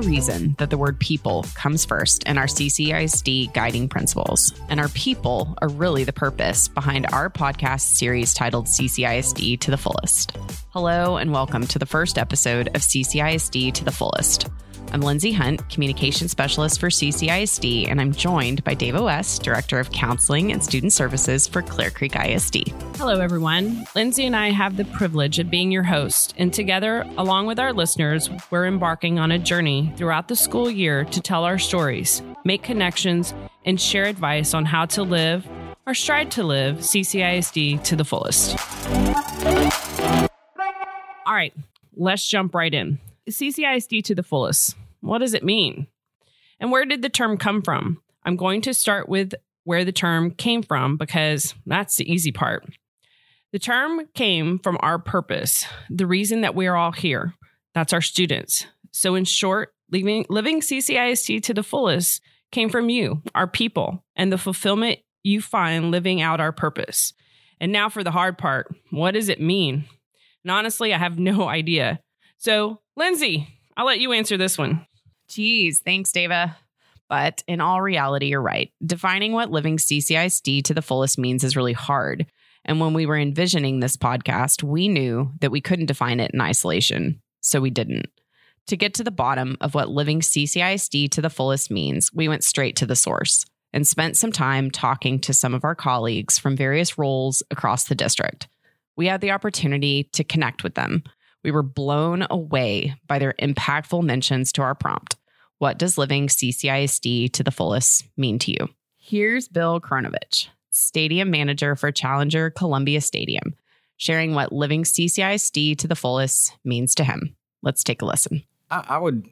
reason that the word people comes first in our CCISD guiding principles, and our people are really the purpose behind our podcast series titled CCISD to the Fullest. Hello, and welcome to the first episode of CCISD to the Fullest. I'm Lindsey Hunt, Communication Specialist for CCISD, and I'm joined by Dava West, Director of Counseling and Student Services for Clear Creek ISD. Hello, everyone. Lindsey and I have the privilege of being your host, and together, along with our listeners, we're embarking on a journey throughout the school year to tell our stories, make connections, and share advice on how to live or strive to live CCISD to the fullest. All right, let's jump right in. CCISD to the fullest. What does it mean? And where did the term come from? I'm going to start with where the term came from because that's the easy part. The term came from our purpose, the reason that we are all here. That's our students. So, in short, living, living CCISD to the fullest came from you, our people, and the fulfillment you find living out our purpose. And now for the hard part what does it mean? And honestly, I have no idea. So, Lindsey, I'll let you answer this one. Geez, thanks, Dava. But in all reality, you're right. Defining what living CCISD to the fullest means is really hard. And when we were envisioning this podcast, we knew that we couldn't define it in isolation. So we didn't. To get to the bottom of what living CCISD to the fullest means, we went straight to the source and spent some time talking to some of our colleagues from various roles across the district. We had the opportunity to connect with them. We were blown away by their impactful mentions to our prompt. What does living CCISD to the fullest mean to you? Here's Bill Kronovich, stadium manager for Challenger Columbia Stadium, sharing what living CCISD to the fullest means to him. Let's take a listen. I, I would.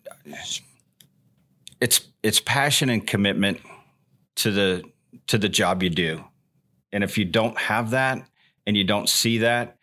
It's it's passion and commitment to the to the job you do, and if you don't have that and you don't see that,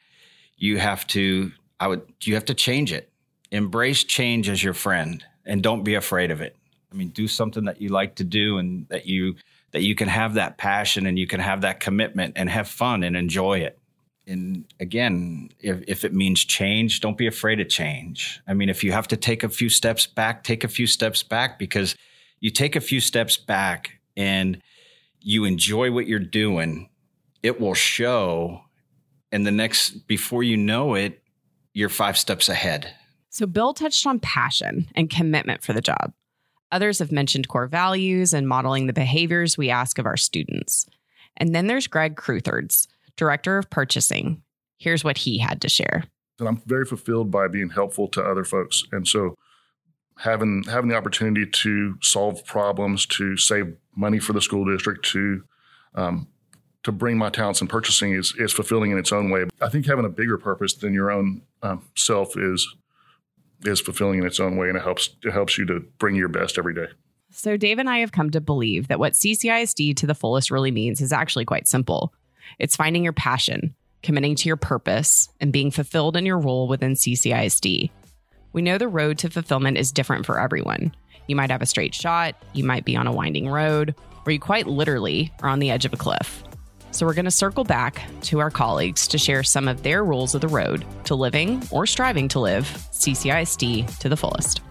you have to. I would. You have to change it. Embrace change as your friend, and don't be afraid of it. I mean, do something that you like to do, and that you that you can have that passion and you can have that commitment and have fun and enjoy it. And again, if, if it means change, don't be afraid of change. I mean, if you have to take a few steps back, take a few steps back because you take a few steps back and you enjoy what you're doing, it will show. And the next, before you know it, you're five steps ahead. So, Bill touched on passion and commitment for the job. Others have mentioned core values and modeling the behaviors we ask of our students. And then there's Greg Cruthards, Director of Purchasing. Here's what he had to share. And I'm very fulfilled by being helpful to other folks. And so having having the opportunity to solve problems, to save money for the school district, to um, to bring my talents in purchasing is is fulfilling in its own way. I think having a bigger purpose than your own um, self is is fulfilling in its own way, and it helps it helps you to bring your best every day. So, Dava and I have come to believe that what CCISD to the fullest really means is actually quite simple. It's finding your passion, committing to your purpose, and being fulfilled in your role within CCISD. We know the road to fulfillment is different for everyone. You might have a straight shot, you might be on a winding road, or you quite literally are on the edge of a cliff. So, we're going to circle back to our colleagues to share some of their rules of the road to living or striving to live CCISD to the fullest.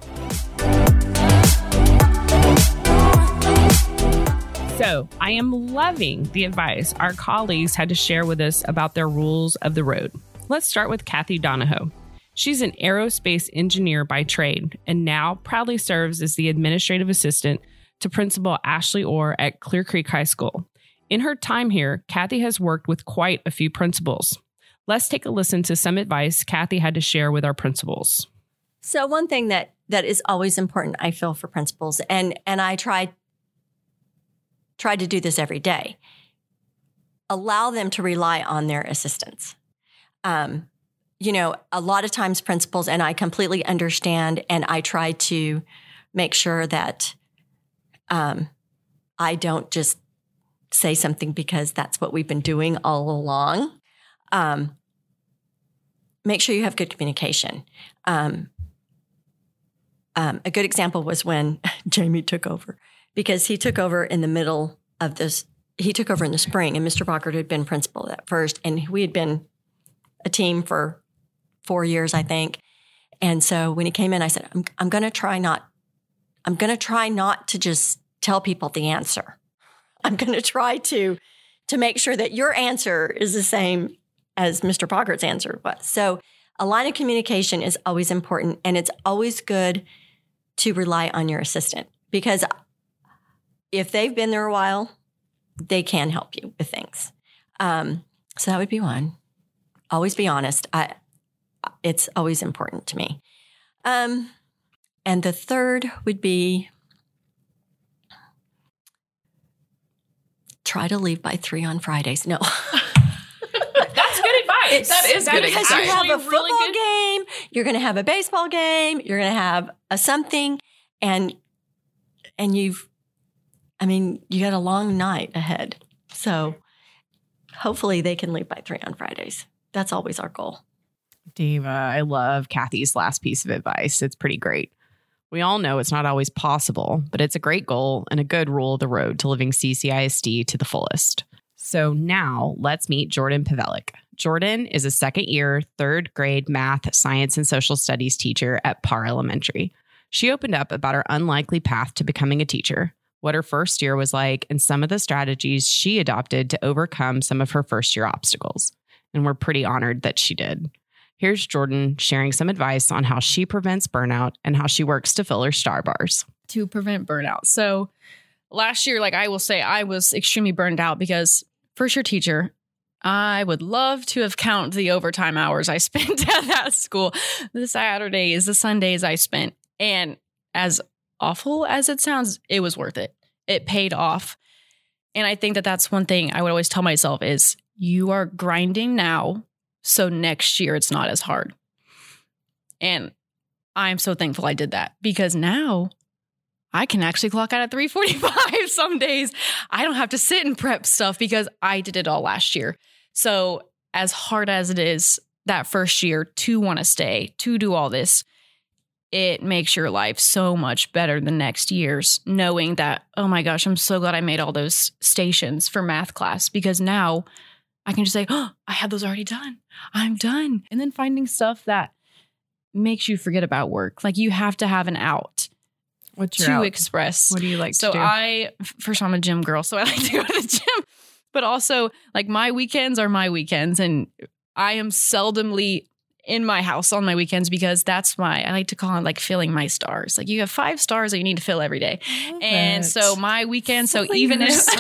So, I am loving the advice our colleagues had to share with us about their rules of the road. Let's start with Kathy Donahoe. She's an aerospace engineer by trade and now proudly serves as the administrative assistant to Principal Ashley Orr at Clear Creek High School. In her time here, Kathy has worked with quite a few principals. Let's take a listen to some advice Kathy had to share with our principals. So one thing that that is always important, I feel, for principals, and and I try try to do this every day. Allow them to rely on their assistants. Um, you know, a lot of times principals, and I completely understand, and I try to make sure that um, I don't just say something because that's what we've been doing all along. Um, make sure you have good communication. Um, um, a good example was when Jamie took over because he took over in the middle of this. He took over in the spring, and Mr. Bockert had been principal at first, and we had been a team for four years, I think. And so when he came in, I said, I'm, I'm going to try not I'm going to try not to just tell people the answer. I'm going to try to to make sure that your answer is the same as Mr. Boggart's answer was. So, a line of communication is always important and it's always good to rely on your assistant because if they've been there a while, they can help you with things. Um, so that would be one. Always be honest. I, it's always important to me. Um, and the third would be try to leave by three on Fridays. No. That's good advice. that is good because advice. you have a football really good- game, you're going to have a baseball game, you're going to have a something, and and you've, I mean, you got a long night ahead. So hopefully they can leave by three on Fridays. That's always our goal. Dava, I love Kathy's last piece of advice. It's pretty great. We all know it's not always possible, but it's a great goal and a good rule of the road to living CCISD to the fullest. So now let's meet Jordan Pavelik. Jordan is a second year, third grade math, science, and social studies teacher at Parr Elementary. She opened up about her unlikely path to becoming a teacher, what her first year was like, and some of the strategies she adopted to overcome some of her first year obstacles. And we're pretty honored that she did. Here's Jordan sharing some advice on how she prevents burnout and how she works to fill her star bars. to prevent burnout. So last year, like I will say, I was extremely burned out because first year teacher, I would love to have counted the overtime hours I spent at that school, the Saturdays, the Sundays I spent. And as awful as it sounds, it was worth it. It paid off. And I think that that's one thing I would always tell myself is you are grinding now. So next year it's not as hard. And I'm so thankful I did that because now I can actually clock out at 345 some days. I don't have to sit and prep stuff because I did it all last year. So as hard as it is that first year to want to stay, to do all this, it makes your life so much better the next years, knowing that, oh my gosh, I'm so glad I made all those stations for math class because now I can just say, oh, I have those already done. I'm done. And then finding stuff that makes you forget about work. Like you have to have an out What's your to express. What do you like so to do? I first I'm a gym girl, so I like to go to the gym. But also like my weekends are my weekends and I am seldomly in my house on my weekends because that's my I like to call it like filling my stars. Like you have five stars that you need to fill every day. And so my weekend, so Filling even your if stars.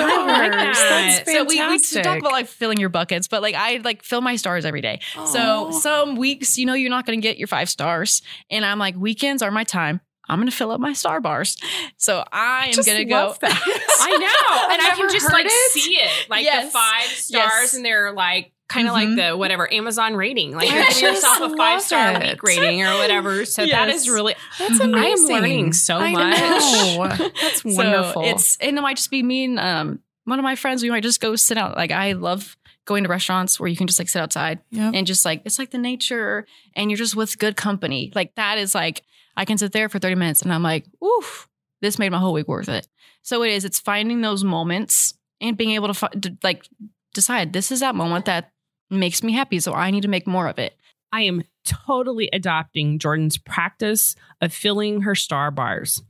That's so we, we talk about like filling your buckets, but like I like fill my stars every day. So some weeks, you know, you're not going to get your five stars, and I'm like, weekends are my time. I'm going to fill up my star bars. So I am going to go. I know. And I can just like it. see it. Like Yes. the five stars Yes. and they're like kind of Mhm. like the whatever Amazon rating. Like you're giving yourself a five star week rating or whatever. So that Yes. is really That's Mhm. I am amazing. learning so much. That's So wonderful. it's and it might just be me and um, one of my friends. We might just go sit out. Like I love going to restaurants where you can just like sit outside Yep. and just like it's like the nature and you're just with good company. Like that is like I can sit there for 30 minutes and I'm like, oof, this made my whole week worth it. So it is. It's finding those moments and being able to, fi- to like decide this is that moment that makes me happy. So I need to make more of it. I am totally adopting Jordan's practice of filling her star bars.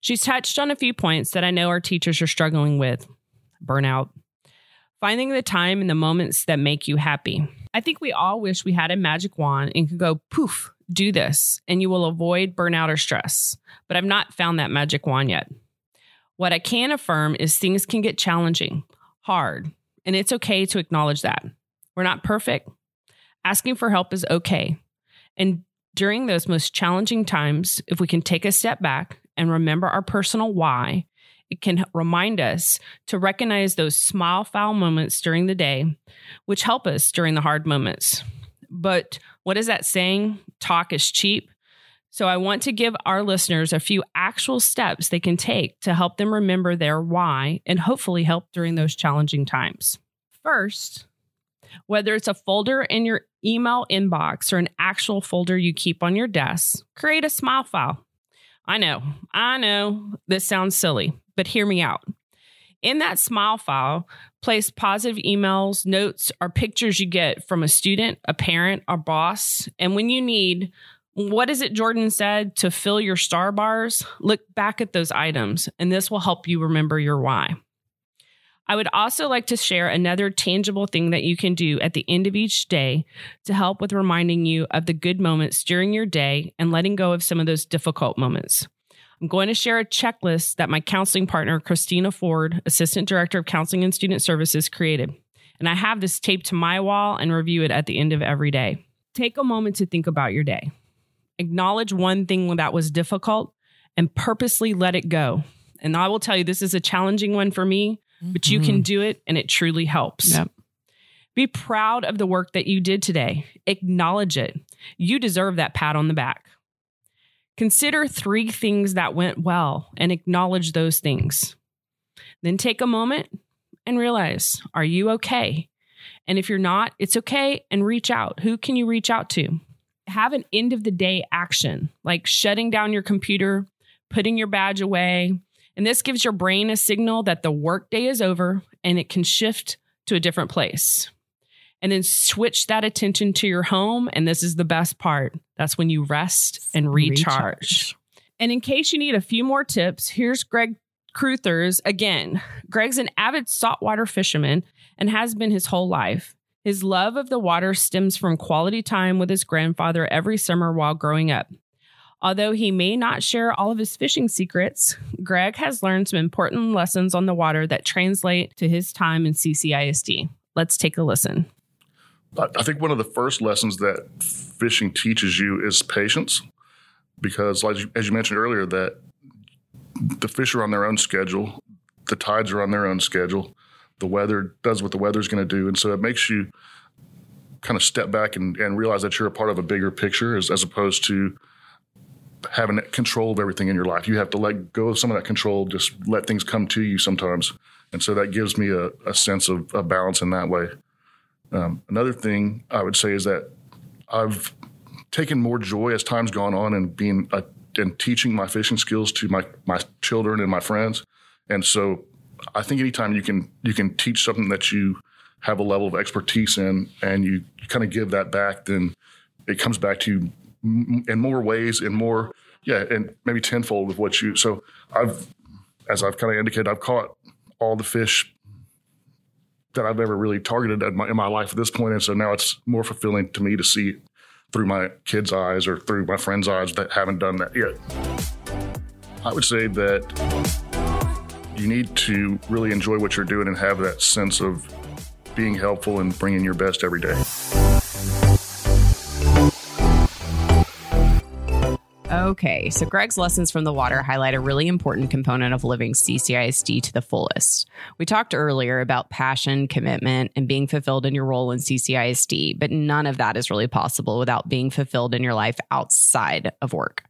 She's touched on a few points that I know our teachers are struggling with burnout, finding the time and the moments that make you happy. I think we all wish we had a magic wand and could go poof, do this, and you will avoid burnout or stress. But I've not found that magic wand yet. What I can affirm is things can get challenging, hard, and it's okay to acknowledge that. We're not perfect. Asking for help is okay. And during those most challenging times, if we can take a step back and remember our personal why, it can remind us to recognize those smile foul moments during the day, which help us during the hard moments. But what is that saying? Talk is cheap. So I want to give our listeners a few actual steps they can take to help them remember their why and hopefully help during those challenging times. First, whether it's a folder in your email inbox or an actual folder you keep on your desk, create a smile file. I know, I know this sounds silly, but hear me out. In that smile file, place positive emails, notes, or pictures you get from a student, a parent, or boss. And when you need, What is it Jordan said to fill your star bars? Look back at those items, and this will help you remember your why. I would also like to share another tangible thing that you can do at the end of each day to help with reminding you of the good moments during your day and letting go of some of those difficult moments. I'm going to share a checklist that my counseling partner, Christina Ford, Assistant Director of Counseling and Student Services, created. And I have this taped to my wall and review it at the end of every day. Take a moment to think about your day. Acknowledge one thing that was difficult and purposely let it go. And I will tell you, this is a challenging one for me, but you can mm-hmm. do it and it truly helps. Yep. Be proud of the work that you did today. Acknowledge it. You deserve that pat on the back. Consider three things that went well and acknowledge those things. Then take a moment and realize are you okay? And if you're not, it's okay and reach out. Who can you reach out to? Have an end of the day action like shutting down your computer, putting your badge away. And this gives your brain a signal that the workday is over and it can shift to a different place and then switch that attention to your home. And this is the best part that's when you rest and recharge. Recharge. And in case you need a few more tips, here's Greg Cruthers again. Greg's an avid saltwater fisherman and has been his whole life. His love of the water stems from quality time with his grandfather every summer while growing up. Although he may not share all of his fishing secrets, Greg has learned some important lessons on the water that translate to his time in CCISD. Let's take a listen. I think one of the first lessons that fishing teaches you is patience, because as you, mentioned earlier, that the fish are on their own schedule, the tides are on their own schedule, the weather does what the weather's going to do, and so it makes you kind of step back and, and realize that you're a part of a bigger picture, as, as opposed to having control of everything in your life. You have to let go of some of that control, just let things come to you sometimes, and so that gives me a, a sense of, of balance in that way. Um, another thing I would say is that I've taken more joy as time's gone on and being a, and teaching my fishing skills to my my children and my friends. And so I think anytime you can you can teach something that you have a level of expertise in and you kind of give that back, then it comes back to you in more ways, in more yeah, and maybe tenfold of what you. So I've as I've kind of indicated, I've caught all the fish that I've ever really targeted in my, in my life at this. And so now it's more fulfilling to me to see through my kids' eyes or through my friends' eyes that haven't done that yet. I would say that you need to really enjoy what you're doing and have that sense of being helpful and bringing your best every day. Okay, so Greg's lessons from the water highlight a really important component of living CCISD to the fullest. We talked earlier about passion, commitment, and being fulfilled in your role in CCISD, but none of that is really possible without being fulfilled in your life outside of work.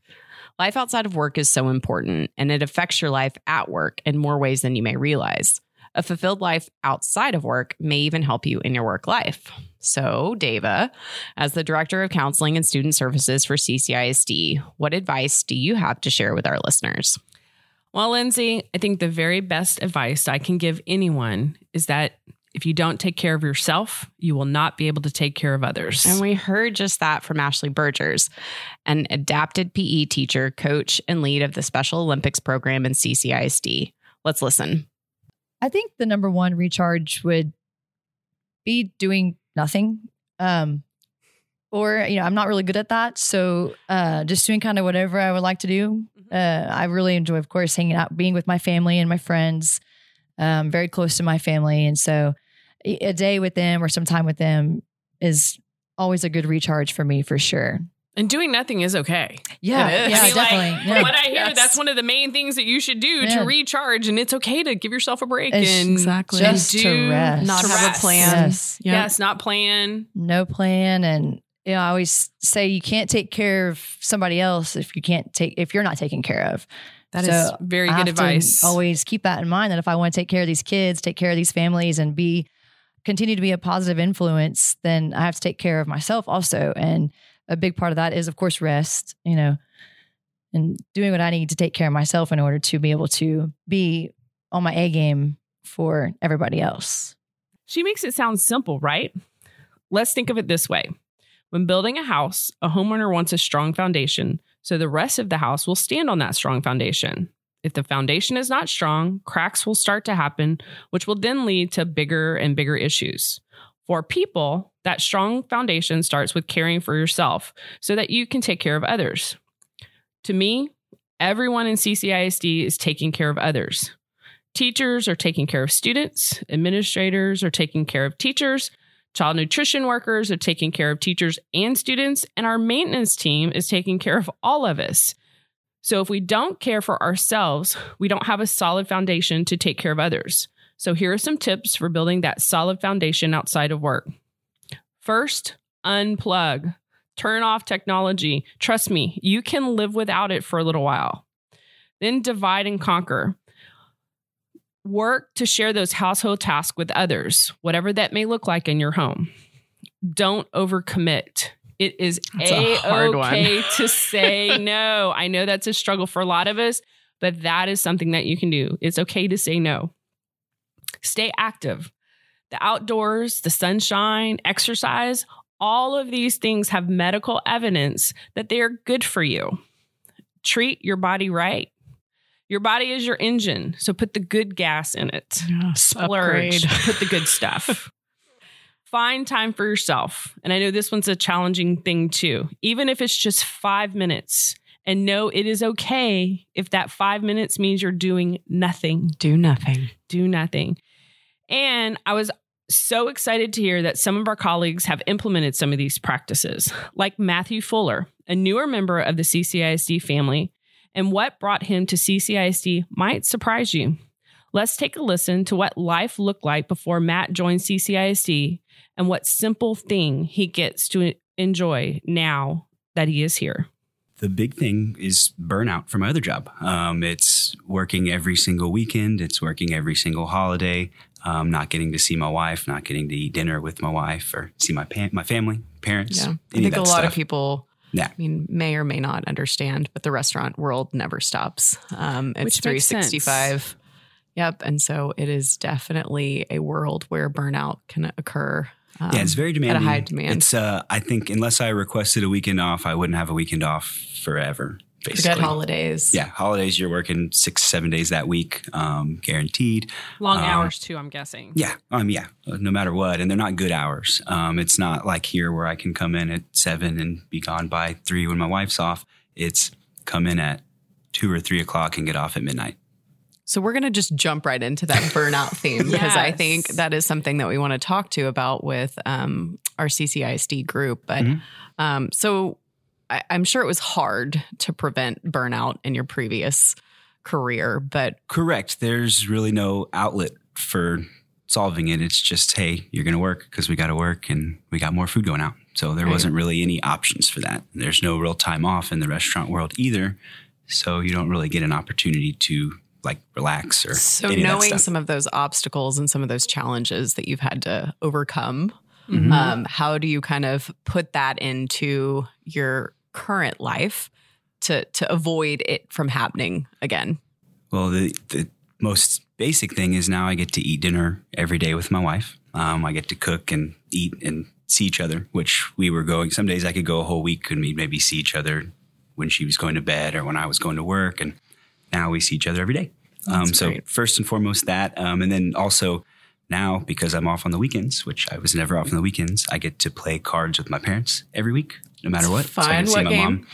Life outside of work is so important, and it affects your life at work in more ways than you may realize. A fulfilled life outside of work may even help you in your work life. So, Dava, as the Director of Counseling and Student Services for CCISD, what advice do you have to share with our listeners? Well, Lindsey, I think the very best advice I can give anyone is that if you don't take care of yourself, you will not be able to take care of others. And we heard just that from Ashley Bergers, an adapted PE teacher, coach, and lead of the Special Olympics program in CCISD. Let's listen. I think the number one recharge would be doing nothing. Um, or, you know, I'm not really good at that. So uh, just doing kind of whatever I would like to do. Uh, I really enjoy, of course, hanging out, being with my family and my friends, um, very close to my family. And so a a day with them or some time with them is always a good recharge for me for sure. And doing nothing is okay. Yeah. It is. Yeah, I mean, definitely. from yeah. what I hear, Yes. that's one of the main things that you should do Yeah. to recharge, and it's okay to give yourself a break It's and exactly. and Just to do- rest. Not to have a plan. Yes. Yep. Yes, not plan. no plan and you know, I always say you can't take care of somebody else if you can't take if you're not taken care of. That is So, very I good have to advice. always keep that in mind that if I want to take care of these kids, take care of these families, and be continue to be a positive influence, then I have to take care of myself also. And a big part of that is, of course, rest. You know, and doing what I need to take care of myself in order to be able to be on my A game for everybody else. She makes it sound simple, right? Let's think of it this way. When building a house, a homeowner wants a strong foundation, so the rest of the house will stand on that strong foundation. If the foundation is not strong, cracks will start to happen, which will then lead to bigger and bigger issues. For people, that strong foundation starts with caring for yourself so that you can take care of others. To me, everyone in CCISD is taking care of others. Teachers are taking care of students, administrators are taking care of teachers, child nutrition workers are taking care of teachers and students, and our maintenance team is taking care of all of us. So if we don't care for ourselves, we don't have a solid foundation to take care of others. So here are some tips for building that solid foundation outside of work. First, unplug. Turn off technology. Trust me, you can live without it for a little while. Then divide and conquer. Work to share those household tasks with others, whatever that may look like in your home. Don't overcommit. It is That's a hard one. okay to say no. I know that's a struggle for a lot of us, but that is something that you can do. It's okay to say no. Stay active. The outdoors, the sunshine, exercise, all of these things have medical evidence that they are good for you. Treat your body right. Your body is your engine, so put the good gas in it. Splurge, Upgrade. put the good stuff. Find time for yourself. And I know this one's a challenging thing too, even if it's just five minutes. And know it is okay if that five minutes means you're doing nothing Do nothing. do nothing. And I was so excited to hear that some of our colleagues have implemented some of these practices, like Matthew Fuller, a newer member of the CCISD family. And what brought him to CCISD might surprise you. Let's take a listen to what life looked like before Matt joined CCISD and what simple thing he gets to enjoy now that he is here. the big thing is burnout from my other job. Um, it's working every single weekend. It's working every single holiday. Um, not getting to see my wife, not getting to eat dinner with my wife or see my pa- my family, parents. Yeah. I any think a lot that of people Yeah. I mean, may or may not understand, but the restaurant world never stops. Um, it's Which makes sense. 365. Yep. And so it is definitely a world where burnout can occur. Um, yeah, it's very at demanding. a high demand. It's uh, I think unless I requested a weekend off, I wouldn't have a weekend off forever. Basically. Forget holidays. Yeah, holidays you're working six, seven days that week, um, guaranteed. Long Um, hours, too, I'm guessing. Yeah, um, yeah, no matter what, and they're not good hours. Um, it's not like here where I can come in at seven and be gone by three when my wife's off. It's come in at two or three o'clock and get off at midnight. So we're going to just jump right into that burnout theme because I think that is something that we want to talk to about with um, our CCISD group. But Mhm. um, so I, I'm sure it was hard to prevent burnout in your previous career, but Correct. There's really no outlet for solving it. It's just, hey, you're going to work because we got to work and we got more food going out. So there Right. wasn't really any options for that. There's no real time off in the restaurant world either. So you don't really get an opportunity to like relax or so of knowing stuff. some of those obstacles and some of those challenges that you've had to overcome, Mhm. um, how do you kind of put that into your current life to to avoid it from happening again? Well, the, the most basic thing is now I get to eat dinner every day with my wife. Um, I get to cook and eat and see each other, which we were going. Some days I could go a whole week and we'd maybe see each other when she was going to bed or when I was going to work. And now we see each other every day. Um, so great. first and foremost that, um, and then also now because I'm off on the weekends, which I was never off on the weekends, I get to play cards with my parents every week, no matter what. So I fun. get see What my game? mom.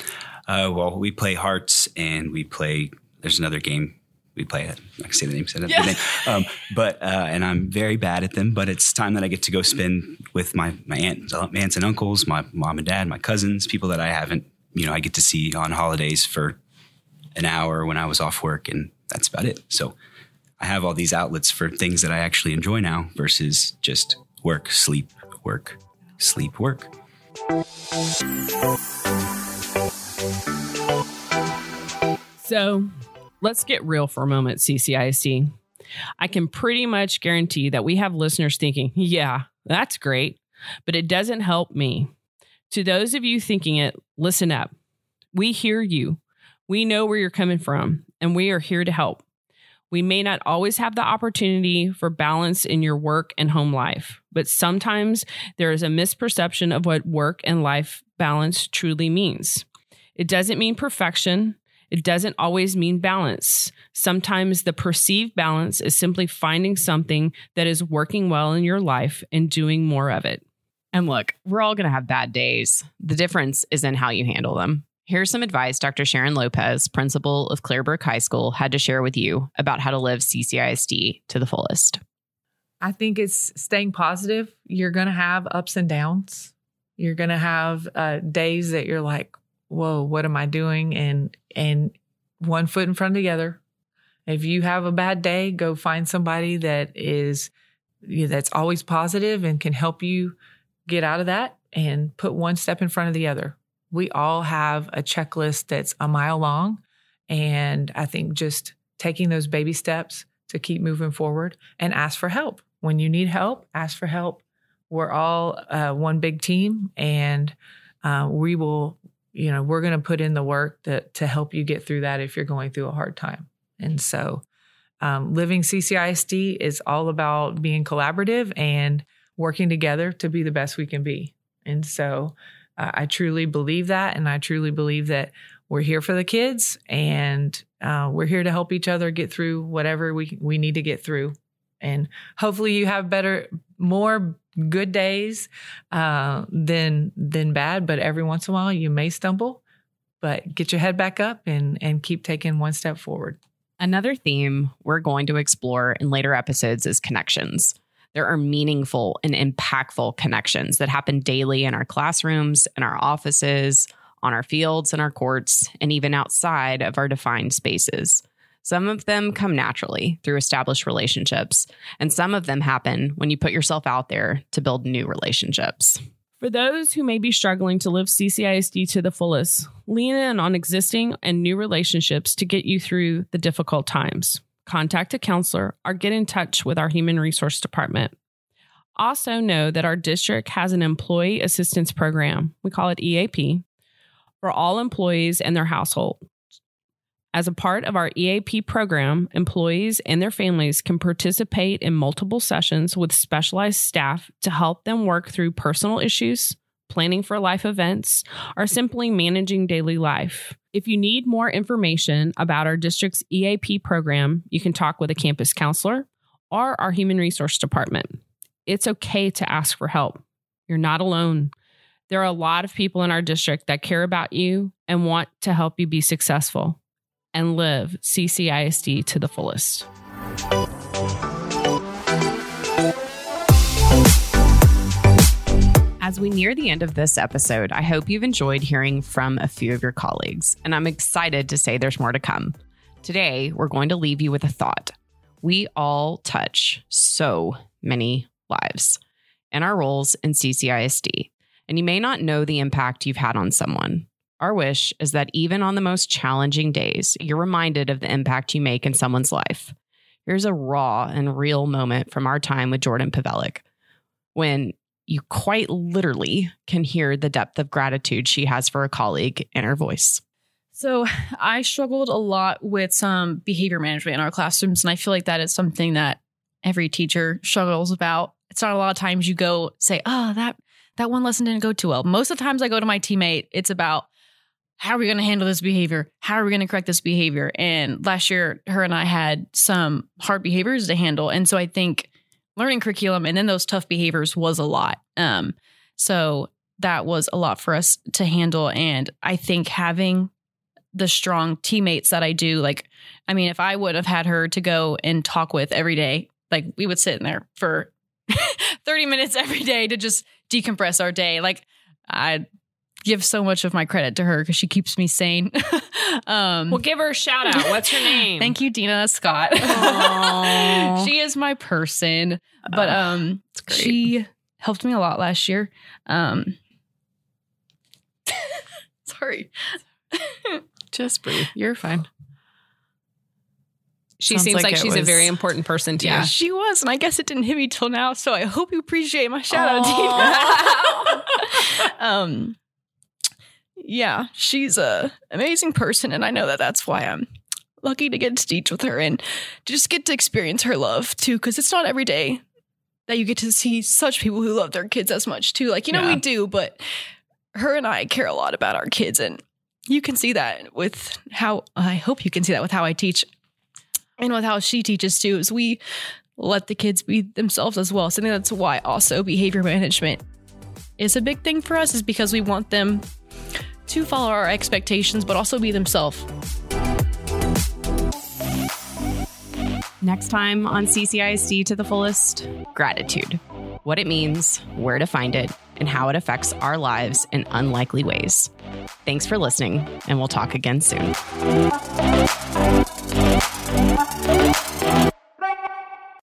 Uh, well, we play hearts and we play. There's another game we play. it. I can say the name. Say Yeah. the name. Um, but uh, and I'm very bad at them. But it's time that I get to go spend with my my aunts, aunts and uncles, my mom and dad, my cousins, people that I haven't. You know, I get to see on holidays for an hour when I was off work, and that's about it. So I have all these outlets for things that I actually enjoy now versus just work, sleep, work, sleep, work. So let's get real for a moment, CCISD. I can pretty much guarantee that we have listeners thinking, yeah, that's great, but it doesn't help me. To those of you thinking it, listen up. We hear you. We know where you're coming from, and we are here to help. We may not always have the opportunity for balance in your work and home life, but sometimes there is a misperception of what work and life balance truly means. It doesn't mean perfection. It doesn't always mean balance. Sometimes the perceived balance is simply finding something that is working well in your life and doing more of it. And look, we're all going to have bad days. The difference is in how you handle them. Here's some advice Dr. Sharon Lopez, principal of Clear Brook High School, had to share with you about how to live CCISD to the fullest. I think it's staying positive. You're going to have ups and downs. You're going to have uh, days that you're like, "Whoa, what am I doing?" and and one foot in front of the other. If you have a bad day, go find somebody that is that's always positive and can help you get out of that and put one step in front of the other. We all have a checklist that's a mile long. And I think just taking those baby steps to keep moving forward and ask for help. When you need help, ask for help. We're all uh, one big team and uh, we will, you know, we're going to put in the work that, to help you get through that if you're going through a hard time. And so, um, living CCISD is all about being collaborative and working together to be the best we can be. And so I truly believe that. And I truly believe that we're here for the kids and uh, we're here to help each other get through whatever we, we need to get through. And hopefully you have better, more good days uh, than than bad. But every once in a while you may stumble, but get your head back up and and keep taking one step forward. Another theme we're going to explore in later episodes is connections. There are meaningful and impactful connections that happen daily in our classrooms, in our offices, on our fields and our courts, and even outside of our defined spaces. Some of them come naturally through established relationships, and some of them happen when you put yourself out there to build new relationships. For those who may be struggling to live CCISD to the fullest, lean in on existing and new relationships to get you through the difficult times contact a counselor, or get in touch with our human resource department. Also, know that our district has an employee assistance program, we call it EAP, for all employees and their household. As a part of our EAP program, employees and their families can participate in multiple sessions with specialized staff to help them work through personal issues, planning for life events, or simply managing daily life. If you need more information about our district's EAP program, you can talk with a campus counselor or our human resource department. It's okay to ask for help. You're not alone. There are a lot of people in our district that care about you and want to help you be successful and live CCISD to the fullest. As we near the end of this episode, I hope you've enjoyed hearing from a few of your colleagues, and I'm excited to say there's more to come. Today, we're going to leave you with a thought. We all touch so many lives in our roles in CCISD, and you may not know the impact you've had on someone. Our wish is that even on the most challenging days, you're reminded of the impact you make in someone's life. Here's a raw and real moment from our time with Jordan Pavelic when you quite literally can hear the depth of gratitude she has for a colleague in her voice. So I struggled a lot with some behavior management in our classrooms, and I feel like that is something that every teacher struggles about. It's not a lot of times you go say, "Oh, that that one lesson didn't go too well." Most of the times I go to my teammate, it's about how are we going to handle this behavior? How are we going to correct this behavior? And last year, her and I had some hard behaviors to handle, and so I think learning curriculum and then those tough behaviors was a lot. Um, so that was a lot for us to handle. And I think having the strong teammates that I do, like, I mean, if I would have had her to go and talk with every day, like we would sit in there for 30 minutes every day to just decompress our day. Like, I give so much of my credit to her because she keeps me sane. um, well, give her a shout out. What's her name? Thank you, Dina Scott. she is my person, but um, she helped me a lot last year. Um, sorry, just breathe. You're fine. She Sounds seems like, like she's was, a very important person to yeah. you. She was, and I guess it didn't hit me till now. So I hope you appreciate my shout out, Dina. um, yeah, she's a amazing person, and I know that that's why I'm lucky to get to teach with her and just get to experience her love too, because it's not every day that you get to see such people who love their kids as much too. Like, you know, Yeah. we do, but her and I care a lot about our kids. And you can see that with how I hope you can see that with how I teach and with how she teaches too, is we let the kids be themselves as well. So I think that's why also behavior management is a big thing for us, is because we want them to follow our expectations, but also be themselves. Next time on CCISD to the fullest gratitude, what it means, where to find it, and how it affects our lives in unlikely ways. Thanks for listening, and we'll talk again soon.